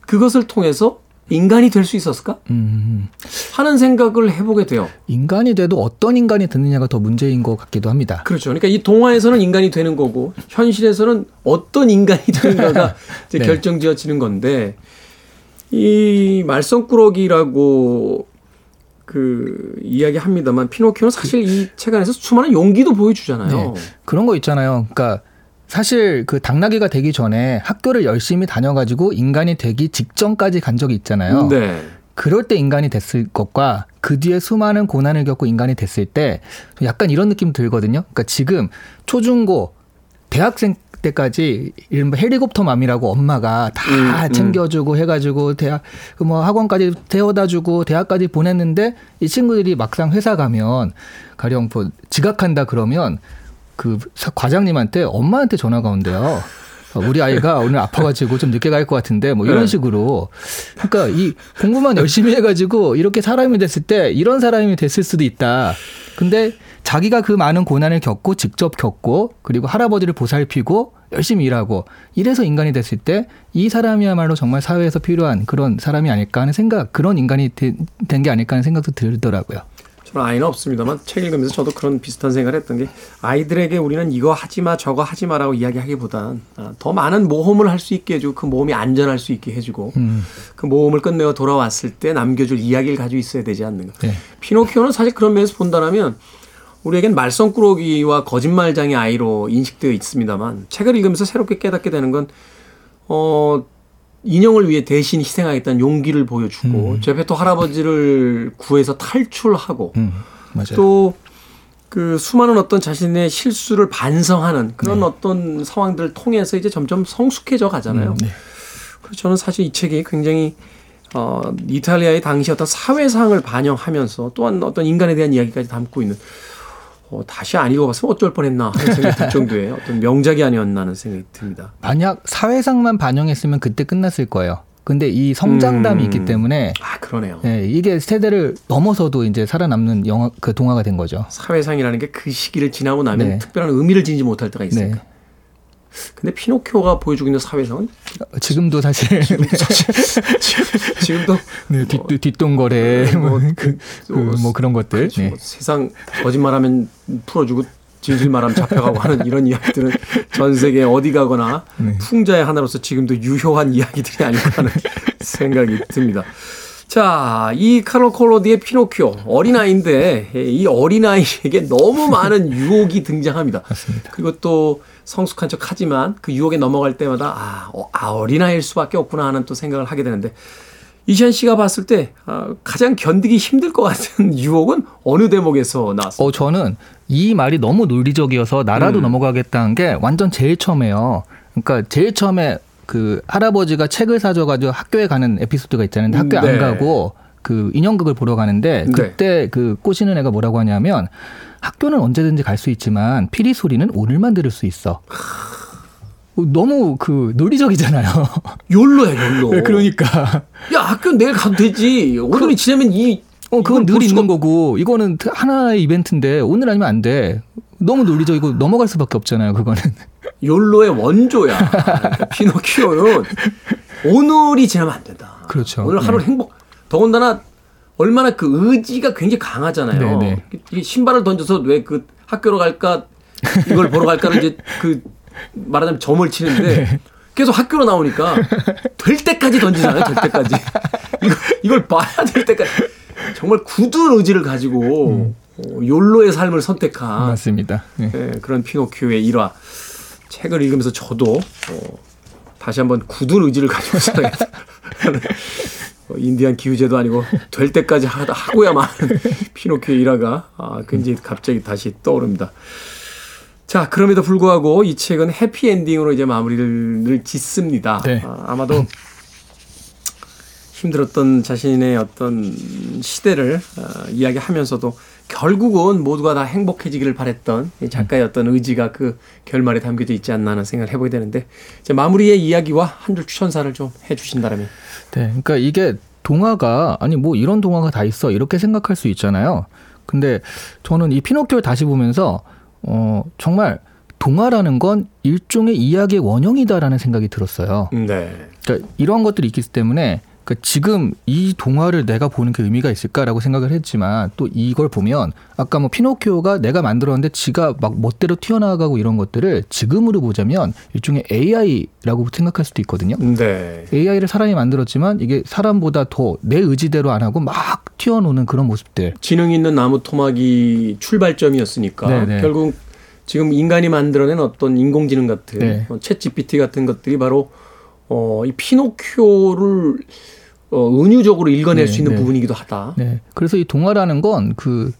그것을 통해서 인간이 될 수 있었을까? 음. 하는 생각을 해보게 돼요. 인간이 돼도 어떤 인간이 되느냐가 더 문제인 것 같기도 합니다. 그렇죠. 그러니까 이 동화에서는 인간이 되는 거고 현실에서는 어떤 인간이 되는가가 이제 네. 결정지어지는 건데 이 말썽꾸러기라고 그 이야기합니다만 피노키오는 사실 이 책 안에서 수많은 용기도 보여주잖아요. 네. 그런 거 있잖아요. 그러니까 사실 그 당나귀가 되기 전에 학교를 열심히 다녀가지고 인간이 되기 직전까지 간 적이 있잖아요. 네. 그럴 때 인간이 됐을 것과 그 뒤에 수많은 고난을 겪고 인간이 됐을 때 약간 이런 느낌 들거든요. 그러니까 지금 초중고 대학생 때까지 이른바 헬리콥터 맘이라고 엄마가 다 음, 음. 챙겨주고 해가지고 대학 그뭐 학원까지 태워다주고 대학까지 보냈는데 이 친구들이 막상 회사 가면 가령 뭐 지각한다 그러면 그 과장님한테 엄마한테 전화가 온대요. 우리 아이가 오늘 아파가지고 좀 늦게 갈 것 같은데 뭐 이런 네. 식으로 그러니까 이 공부만 열심히 해가지고 이렇게 사람이 됐을 때 이런 사람이 됐을 수도 있다. 근데 자기가 그 많은 고난을 겪고 직접 겪고 그리고 할아버지를 보살피고 열심히 일하고 이래서 인간이 됐을 때 이 사람이야말로 정말 사회에서 필요한 그런 사람이 아닐까 하는 생각 그런 인간이 된 게 아닐까 하는 생각도 들더라고요. 저는 아이는 없습니다만 책 읽으면서 저도 그런 비슷한 생각을 했던 게 아이들에게 우리는 이거 하지 마 저거 하지 마라고 이야기하기보단 아, 더 많은 모험을 할 수 있게 해주고 그 모험이 안전할 수 있게 해주고 음. 그 모험을 끝내고 돌아왔을 때 남겨줄 이야기를 가지고 있어야 되지 않는가. 네. 피노키오는 사실 그런 면에서 본다면 우리에겐 말썽꾸러기와 거짓말장의 아이로 인식되어 있습니다만 책을 읽으면서 새롭게 깨닫게 되는 건 어, 인형을 위해 대신 희생하겠다는 용기를 보여주고 음. 제페토 할아버지를 구해서 탈출하고 음, 또 그 수많은 어떤 자신의 실수를 반성하는 그런 네. 어떤 상황들을 통해서 이제 점점 성숙해져 가잖아요. 음, 네. 그래서 저는 사실 이 책이 굉장히 어, 이탈리아의 당시 어떤 사회상을 반영하면서 또한 어떤 인간에 대한 이야기까지 담고 있는 어, 다시 안 읽어봤으면 어쩔 뻔했나 하는 생각이 들 정도의 어떤 명작이 아니었나 하는 생각이 듭니다. 만약 사회상만 반영했으면 그때 끝났을 거예요. 근데 이 성장담이 음. 있기 때문에 아 그러네요. 네, 이게 세대를 넘어서도 이제 살아남는 영화 그 동화가 된 거죠. 사회상이라는 게 그 시기를 지나고 나면 네. 특별한 의미를 지니지 못할 때가 있으니까. 네. 근데 피노키오가 보여주고 있는 사회상은 지금도 사실 지금 지금도 네, 뒷, 뒷동거래 네, 뭐, 그, 그, 뭐 그런 것들 그렇죠. 네. 세상 거짓말하면 풀어주고 진실 말하면 잡혀가고 하는 이런 이야기들은 전 세계 어디 가거나 네. 풍자의 하나로서 지금도 유효한 이야기들이 아닐까 하는 생각이 듭니다. 자, 이 카로 콜로디의 피노키오 어린아이인데 이 어린아이에게 너무 많은 유혹이 등장합니다. 맞습니다. 그리고 또 성숙한 척 하지만 그 유혹에 넘어갈 때마다 아, 어, 아 어린아이일 수밖에 없구나 하는 또 생각을 하게 되는데 이시안 씨가 봤을 때 아, 가장 견디기 힘들 것 같은 유혹은 어느 대목에서 나왔어요? 어, 저는 이 말이 너무 논리적이어서 나라도 음. 넘어가겠다는 게 완전 제일 처음에요. 그러니까 제일 처음에 그 할아버지가 책을 사줘가지고 학교에 가는 에피소드가 있잖아요. 근데 학교에 네. 안 가고 그 인형극을 보러 가는데 네. 그때 네. 그 꼬시는 애가 뭐라고 하냐면 학교는 언제든지 갈 수 있지만 피리 소리는 오늘만 들을 수 있어. 너무 그 논리적이잖아요. 욜로야 욜로. 네, 그러니까. 야 학교 내일 가도 되지. 오늘이 그, 지나면 이. 어 그건 늘 있는 거고 이거는 하나의 이벤트인데 오늘 아니면 안 돼. 너무 논리적이고 넘어갈 수밖에 없잖아요. 그거는. 욜로의 원조야. 그러니까 피노키오는 오늘이 지나면 안 된다. 그렇죠. 오늘 하루 네. 행복. 더군다나 얼마나 그 의지가 굉장히 강하잖아요. 네네. 네. 신발을 던져서 왜 그 학교로 갈까 이걸 보러 갈까는 이제 그 말하자면 점을 치는데 네. 계속 학교로 나오니까 될 때까지 던지잖아요. 될 때까지 이걸, 이걸 봐야 될 때까지 정말 굳은 의지를 가지고 음. 어, 욜로의 삶을 선택한 맞습니다. 네. 네, 그런 피노키오의 일화 책을 읽으면서 저도 어, 다시 한번 굳은 의지를 가지고 살아야겠다. 어, 인디안 기후제도 아니고 될 때까지 하고야만 피노키오 일화가 아, 굉장히 갑자기 다시 떠오릅니다. 자, 그럼에도 불구하고 이 책은 해피엔딩으로 이제 마무리를 짓습니다. 네. 아, 아마도 힘들었던 자신의 어떤 시대를 어, 이야기하면서도 결국은 모두가 다 행복해지기를 바랬던 작가의 어떤 의지가 그 결말에 담겨져 있지 않나 하는 생각을 해보게 되는데 이제 마무리의 이야기와 한 줄 추천사를 좀 해주신다면. 네, 그러니까 이게 동화가 아니 뭐 이런 동화가 다 있어 이렇게 생각할 수 있잖아요. 근데 저는 이 피노키오를 다시 보면서 어 정말 동화라는 건 일종의 이야기의 원형이다라는 생각이 들었어요. 네. 그러니까 이런 것들이 있기 때문에 그러니까 지금 이 동화를 내가 보는 게 의미가 있을까라고 생각을 했지만 또 이걸 보면 아까 뭐 피노키오가 내가 만들었는데 지가 막 멋대로 튀어나가고 이런 것들을 지금으로 보자면 일종의 AI라고 생각할 수도 있거든요. 네. AI를 사람이 만들었지만 이게 사람보다 더 내 의지대로 안 하고 막 튀어노는 그런 모습들. 지능 있는 나무 토막이 출발점이었으니까 네네. 네. 결국 지금 인간이 만들어낸 어떤 인공지능 같은 네. 어, 챗 GPT 같은 것들이 바로 어, 이 피노키오를 어, 은유적으로 읽어낼 네, 수 있는 네. 부분이기도 하다. 네. 그래서 이 동화라는 건그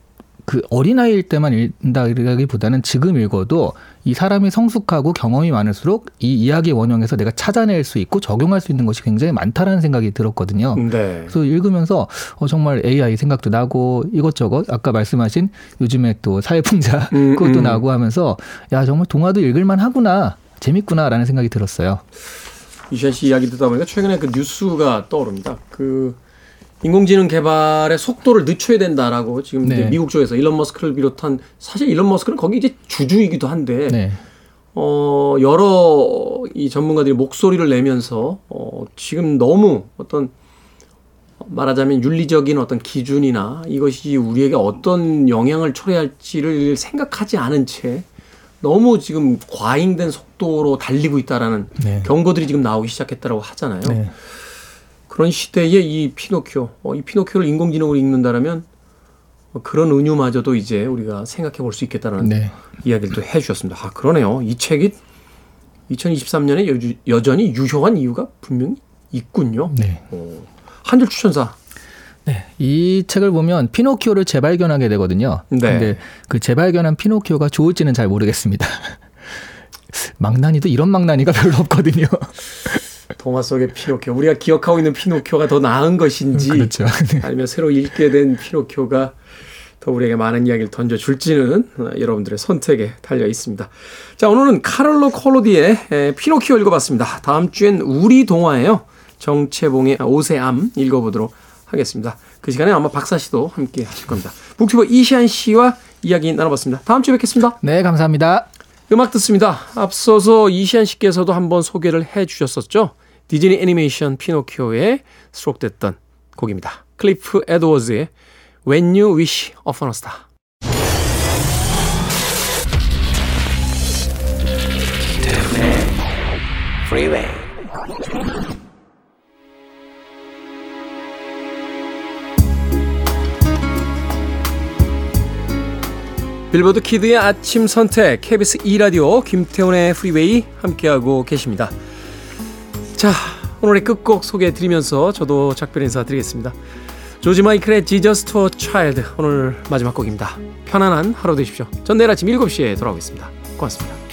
그 어린아이일 때만 읽는다기보다는 지금 읽어도 이 사람이 성숙하고 경험이 많을수록 이 이야기 원형에서 내가 찾아낼 수 있고 적용할 수 있는 것이 굉장히 많다라는 생각이 들었거든요. 네. 그래서 읽으면서 어, 정말 AI 생각도 나고 이것저것 아까 말씀하신 요즘에 또 사회풍자 음, 그것도 음. 나고 하면서 야 정말 동화도 읽을만 하구나 재밌구나라는 생각이 들었어요. 이시안 씨 이야기 듣다 보니까 최근에 그 뉴스가 떠오릅니다. 그 인공지능 개발의 속도를 늦춰야 된다라고 지금 네. 미국 쪽에서 일론 머스크를 비롯한 사실 일론 머스크는 거기 이제 주주이기도 한데 네. 어 여러 이 전문가들이 목소리를 내면서 어 지금 너무 어떤 말하자면 윤리적인 어떤 기준이나 이것이 우리에게 어떤 영향을 초래할지를 생각하지 않은 채 너무 지금 과잉된 속도로 달리고 있다라는 네. 경고들이 지금 나오기 시작했다라고 하잖아요. 네. 그런 시대에 이 피노키오, 어, 이 피노키오를 인공지능으로 읽는다라면 그런 은유마저도 이제 우리가 생각해 볼 수 있겠다는 네. 이야기를 또 해주셨습니다. 아 그러네요. 이 책이 2023년에 여, 전히 유효한 이유가 분명히 있군요. 네. 어, 한줄 추천사. 네, 이 책을 보면 피노키오를 재발견하게 되거든요. 네. 근데 그 재발견한 피노키오가 좋을지는 잘 모르겠습니다. 망나니도 이런 망나니가 별로 없거든요. 동화 속의 피노키오. 우리가 기억하고 있는 피노키오가 더 나은 것인지 그렇죠. 아니면 새로 읽게 된 피노키오가 더 우리에게 많은 이야기를 던져줄지는 여러분들의 선택에 달려 있습니다. 자, 오늘은 카를로 콜로디의 피노키오 읽어봤습니다. 다음 주엔 우리 동화예요. 정채봉의 오세암 읽어보도록 하겠습니다. 그 시간에 아마 박사 씨도 함께 하실 겁니다. 북튜버 이시안 씨와 이야기 나눠봤습니다. 다음 주에 뵙겠습니다. 네, 감사합니다. 음악 듣습니다. 앞서서 이시안 씨께서도 한번 소개를 해 주셨었죠. 디즈니 애니메이션 피노키오에 수록됐던 곡입니다. 클리프 에드워즈의 When You Wish Upon a Star. 빌보드 키드의 아침 선택 KBS 2라디오 김태훈의 프리웨이 함께하고 계십니다. 자, 오늘의 끝곡 소개해 드리면서 저도 작별 인사 드리겠습니다. 조지 마이클의 Jesus to Child 오늘 마지막 곡입니다. 편안한 하루 되십시오. 전 내일 아침 7시에 돌아오겠습니다. 고맙습니다.